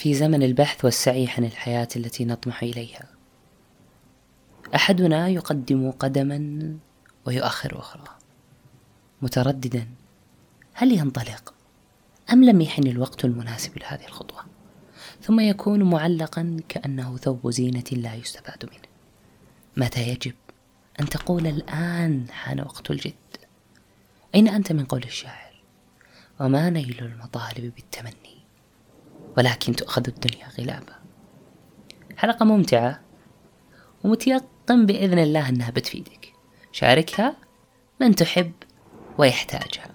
في زمن البحث والسعي عن الحياة التي نطمح إليها. أحدنا يقدم قدما ويؤخر أخرى. مترددا هل ينطلق أم لم يحن الوقت المناسب لهذه الخطوة؟ ثم يكون معلقا كأنه ثوب زينة لا يستفاد منه. متى يجب أن تقول الآن حان وقت الجد؟ أين أنت من قول الشاعر؟ وما نيل المطالب بالتمني؟ ولكن تؤخذ الدنيا غلابا حلقة ممتعة ومتيقن بإذن الله أنها بتفيدك. شاركها من تحب ويحتاجها.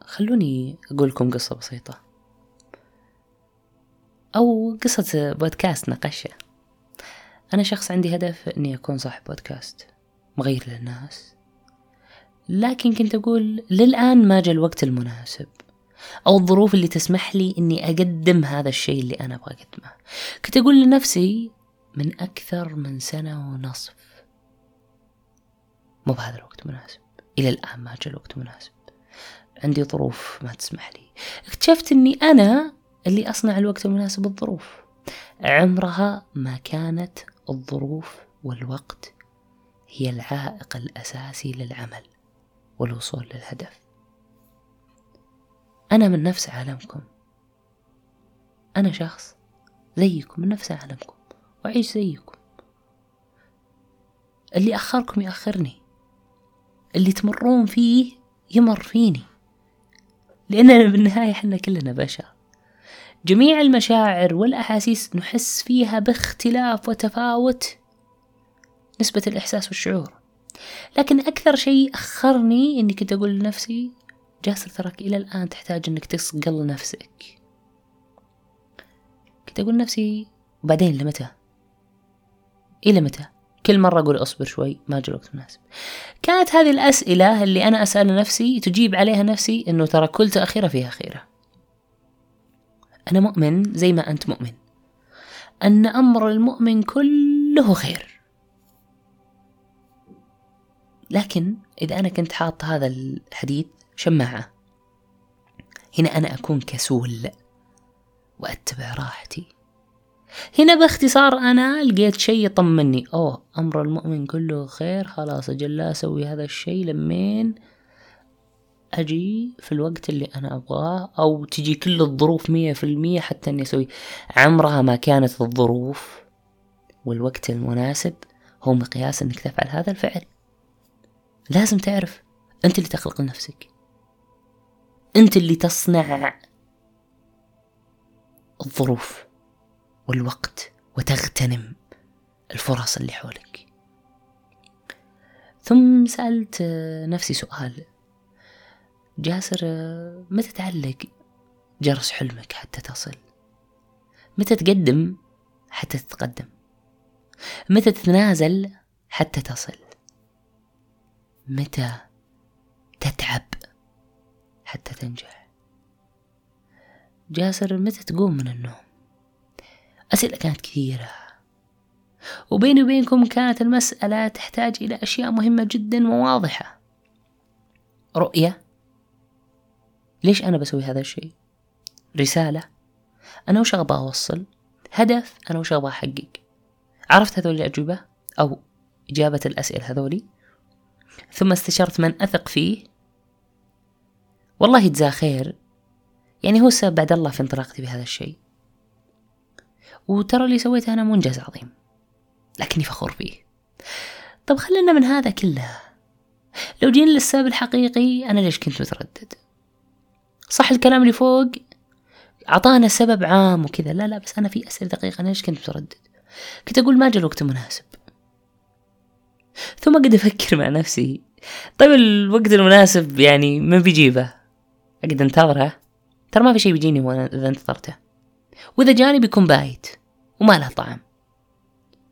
خلوني أقول لكم قصة بسيطة. أو قصة بودكاست نقشة. أنا شخص عندي هدف إني أكون صاحب بودكاست مغير للناس. لكن كنت أقول للآن ما جاء الوقت المناسب أو الظروف اللي تسمح لي إني أقدم هذا الشيء اللي أنا أبغى أقدمه. كنت أقول لنفسي من أكثر من سنة ونصف مو بهذا الوقت مناسب إلى الآن ما جاء الوقت مناسب عندي ظروف ما تسمح لي. اكتشفت إني أنا اللي أصنع الوقت المناسب الظروف. عمرها ما كانت الظروف والوقت هي العائق الأساسي للعمل والوصول للهدف. أنا من نفس عالمكم. أنا شخص زيكم من نفس عالمكم. واعيش زيكم. اللي أخركم يأخرني. اللي تمرون فيه يمر فيني. لأننا بالنهاية حنا كلنا بشر. جميع المشاعر والأحاسيس نحس فيها باختلاف وتفاوت نسبة الإحساس والشعور. لكن أكثر شيء أخرني إني كنت أقول لنفسي جاسر تراك إلى الآن تحتاج إنك تصقل نفسك. كنت أقول لنفسي وبعدين لمتى؟ إلى متى؟ كل مرة أقول أصبر شوي ما جاء الوقت المناسب. كانت هذه الأسئلة اللي أنا أسأل نفسي تجيب عليها نفسي أنه ترى كل تأخيرة فيها خيرة أنا مؤمن زي ما أنت مؤمن. أن أمر المؤمن كله خير. لكن إذا أنا كنت حاط هذا الحديث شماعة. هنا أنا أكون كسول وأتبع راحتي. هنا باختصار أنا لقيت شيء يطمني. أوه أمر المؤمن كله خير خلاص أجل لا أسوي هذا الشيء لمين؟ أجي في الوقت اللي أنا أبغاه أو تجي كل الظروف مية في المية حتى أني أسوي. عمرها ما كانت الظروف والوقت المناسب هو مقياس أنك تفعل هذا الفعل. لازم تعرف أنت اللي تخلق لنفسك. أنت اللي تصنع الظروف والوقت وتغتنم الفرص اللي حولك. ثم سألت نفسي سؤال. جاسر متى تعلق جرس حلمك حتى تصل؟ متى تقدم حتى تتقدم؟ متى تتنازل حتى تصل؟ متى تتعب حتى تنجح؟ جاسر متى تقوم من النوم؟ أسئلة كانت كثيرة. وبيني وبينكم كانت المسألة تحتاج إلى أشياء مهمة جدا وواضحة. رؤية؟ ليش أنا بسوي هذا الشيء؟ رسالة. أنا وش أبغى أوصل؟ هدف. أنا وش أبغى أحقق؟ عرفت هذول الأجوبة أو إجابة الأسئلة هذولي؟ ثم استشرت من أثق فيه؟ والله يجزاه خير. يعني هو السبب بعد الله في انطلاقتي بهذا الشيء. وترى اللي سويته أنا منجز عظيم. لكني فخور فيه. طب خلينا من هذا كله. لو جينا للسبب الحقيقي أنا ليش كنت متردد؟ صح الكلام اللي فوق؟ أعطانا سبب عام وكذا. لا لا بس أنا في أسئلة دقيقة أنا ليش كنت متردد؟ كنت أقول ما جاء الوقت المناسب. ثم قد أفكر مع نفسي. طيب الوقت المناسب يعني من بيجيبه أقعد أنتظره. ترى ما في شيء بيجيني وأنا إذا انتظرته. وإذا جاني بيكون بايت وما له طعم.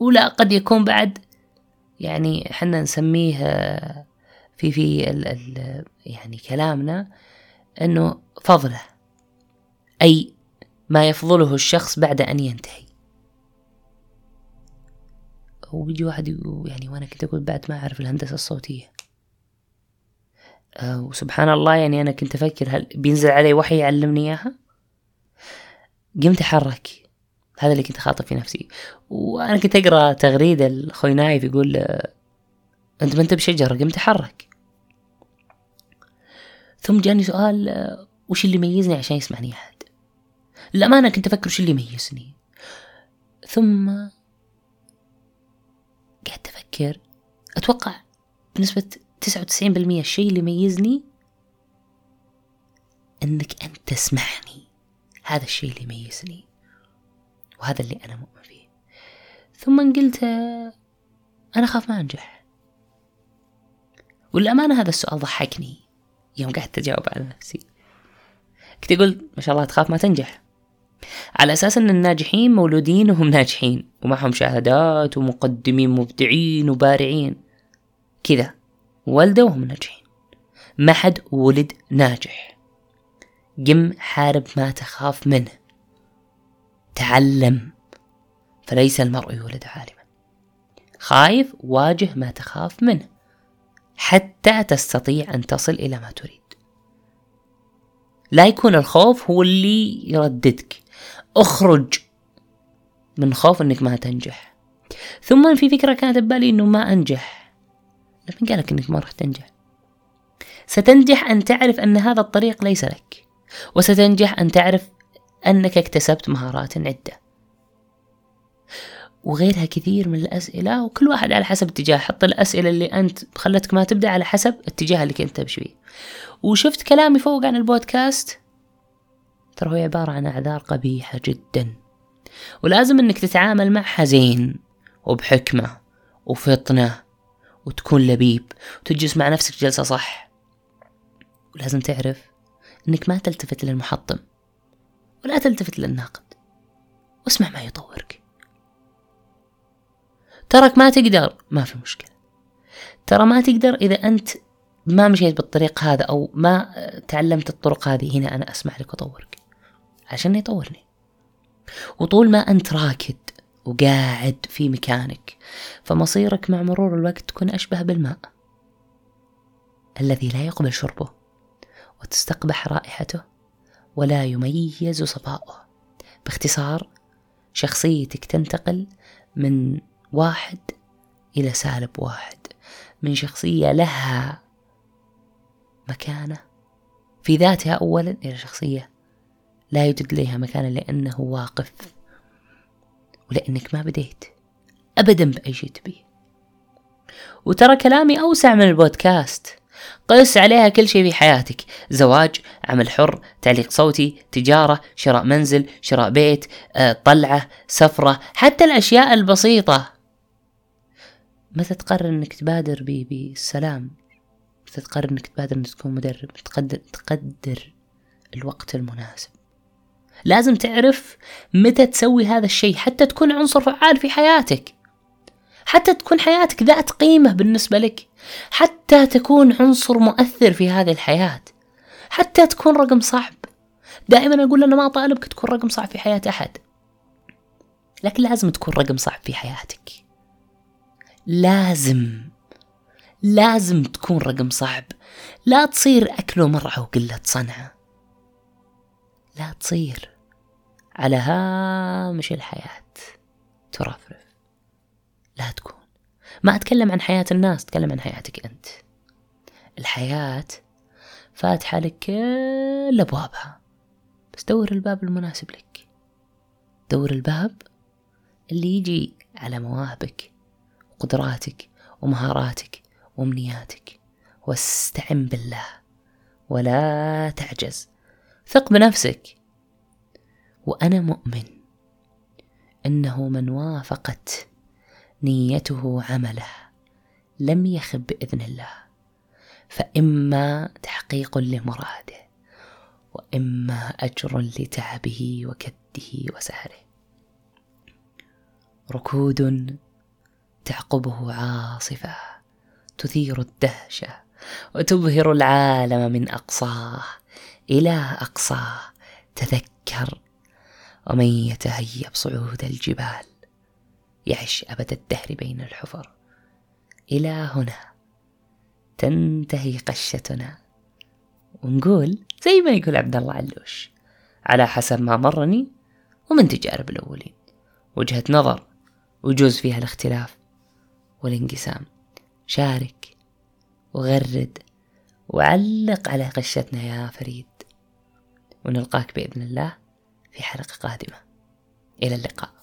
ولا قد يكون بعد يعني حنا نسميه في في ال ال يعني كلامنا إنه فضله أي ما يفضله الشخص بعد أن ينتهي. وبيجي واحد يعني وأنا كنت أقول بعد ما أعرف الهندسة الصوتية. أه وسبحان الله يعني أنا كنت أفكر هل بينزل علي وحي يعلمني إياها؟ قمت أحرك. هذا اللي كنت خاطب في نفسي. وأنا كنت أقرأ تغريدة لأخوي نايف يقول آه، أنت ما أنت بشجرة قمت أحرك. ثم جاني سؤال وش اللي يميزني عشان يسمعني أحد؟ للأمانة كنت أفكر وش اللي يميزني. ثم قعدت أفكر أتوقع بنسبة تسعة وتسعين بالمية الشيء اللي يميزني أنك أنت تسمعني. هذا الشيء اللي يميزني وهذا اللي أنا مؤمن فيه. ثم قلت أنا أخاف ما أنجح. والأمانة هذا السؤال ضحكني. يوم قعدت أجاوب على نفسي. كنت أقول ما شاء الله تخاف ما تنجح. على أساس أن الناجحين مولودين وهم ناجحين ومعهم شهادات ومقدمين مبدعين وبارعين. كذا. ولدوا وهم ناجحين. ما حد ولد ناجح. قم حارب ما تخاف منه. تعلم. فليس المرء يولد عالما. خايف واجه ما تخاف منه. حتى تستطيع أن تصل إلى ما تريد. لا يكون الخوف هو اللي يرددك. اخرج من خوف إنك ما تنجح. ثم في فكرة كانت ببالي إنه ما أنجح. من قالك إنك ما راح تنجح. ستنجح أن تعرف أن هذا الطريق ليس لك. وستنجح أن تعرف أنك اكتسبت مهارات عدة. وغيرها كثير من الأسئلة وكل واحد على حسب اتجاه حط الأسئلة اللي أنت خلتك ما تبدأ على حسب اتجاه اللي كنت تمشي فيه وشفت كلامي فوق عن البودكاست؟ ترى هو عبارة عن أعذار قبيحة جدا. ولازم إنك تتعامل معها زين وبحكمة وفطنة وتكون لبيب وتجلس مع نفسك جلسة صح. ولازم تعرف إنك ما تلتفت للمحطم ولا تلتفت للناقد. واسمع ما يطورك. ترك ما تقدر ما في مشكلة. ترى ما تقدر إذا أنت ما مشيت بالطريق هذا أو ما تعلمت الطرق هذه هنا أنا أسمح لك أطورك عشان يطورني. وطول ما أنت راكد وقاعد في مكانك فمصيرك مع مرور الوقت تكون أشبه بالماء الذي لا يقبل شربه وتستقبح رائحته ولا يميز صفاؤه. باختصار شخصيتك تنتقل من واحد إلى سالب واحد. من شخصية لها مكانة. في ذاتها أولا إلى شخصية لا يوجد لها مكان لأنه واقف. ولأنك ما بديت. أبدا بأي شيء تبيه. وترى كلامي أوسع من البودكاست. قس عليها كل شيء في حياتك. زواج عمل حر تعليق صوتي تجارة شراء منزل شراء بيت آه، طلعة سفرة حتى الأشياء البسيطة. متى تقرر إنك تبادر بالسلام متى تقرر إنك تبادر إنك تكون مدرب. تقدر تقدر الوقت المناسب. لازم تعرف متى تسوي هذا الشيء حتى تكون عنصر فعال في حياتك. حتى تكون حياتك ذات قيمة بالنسبة لك. حتى تكون عنصر مؤثر في هذه الحياة. حتى تكون رقم صعب. دائما أقول أنا ما طالبك تكون رقم صعب في حياة أحد. لكن لازم تكون رقم صعب في حياتك. لازم لازم تكون رقم صعب. لا تصير أكل ومرعى وقلة صنعة لا تصير. على هامش الحياة. ترفرف. لا تكون. ما أتكلم عن حياة الناس أتكلم عن حياتك أنت. الحياة فاتحة لك كل أبوابها. بس دور الباب المناسب لك. دور الباب اللي يجي على مواهبك. وقدراتك ومهاراتك وأمنياتك. واستعن بالله ولا تعجز. ثق بنفسك. وأنا مؤمن أنه من وافقت نيته عمله لم يخب بإذن الله فإما تحقيق لمراده وإما أجر لتعبه وكده وسهره. ركود تعقبه عاصفة تثير الدهشة وتبهر العالم من أقصاه. إلى أقصاه تذكر ومن يتهيب صعود الجبال يعش أبد الدهر بين الحفر. إلى هنا تنتهي قشتنا. ونقول زي ما يقول عبد الله علوش على حسب ما مرني ومن تجارب الأولين. وجهة نظر وجوز فيها الاختلاف. والانقسام. شارك وغرد وعلق على قشتنا يا فريد. ونلقاك بإذن الله في حلقة قادمة. إلى اللقاء.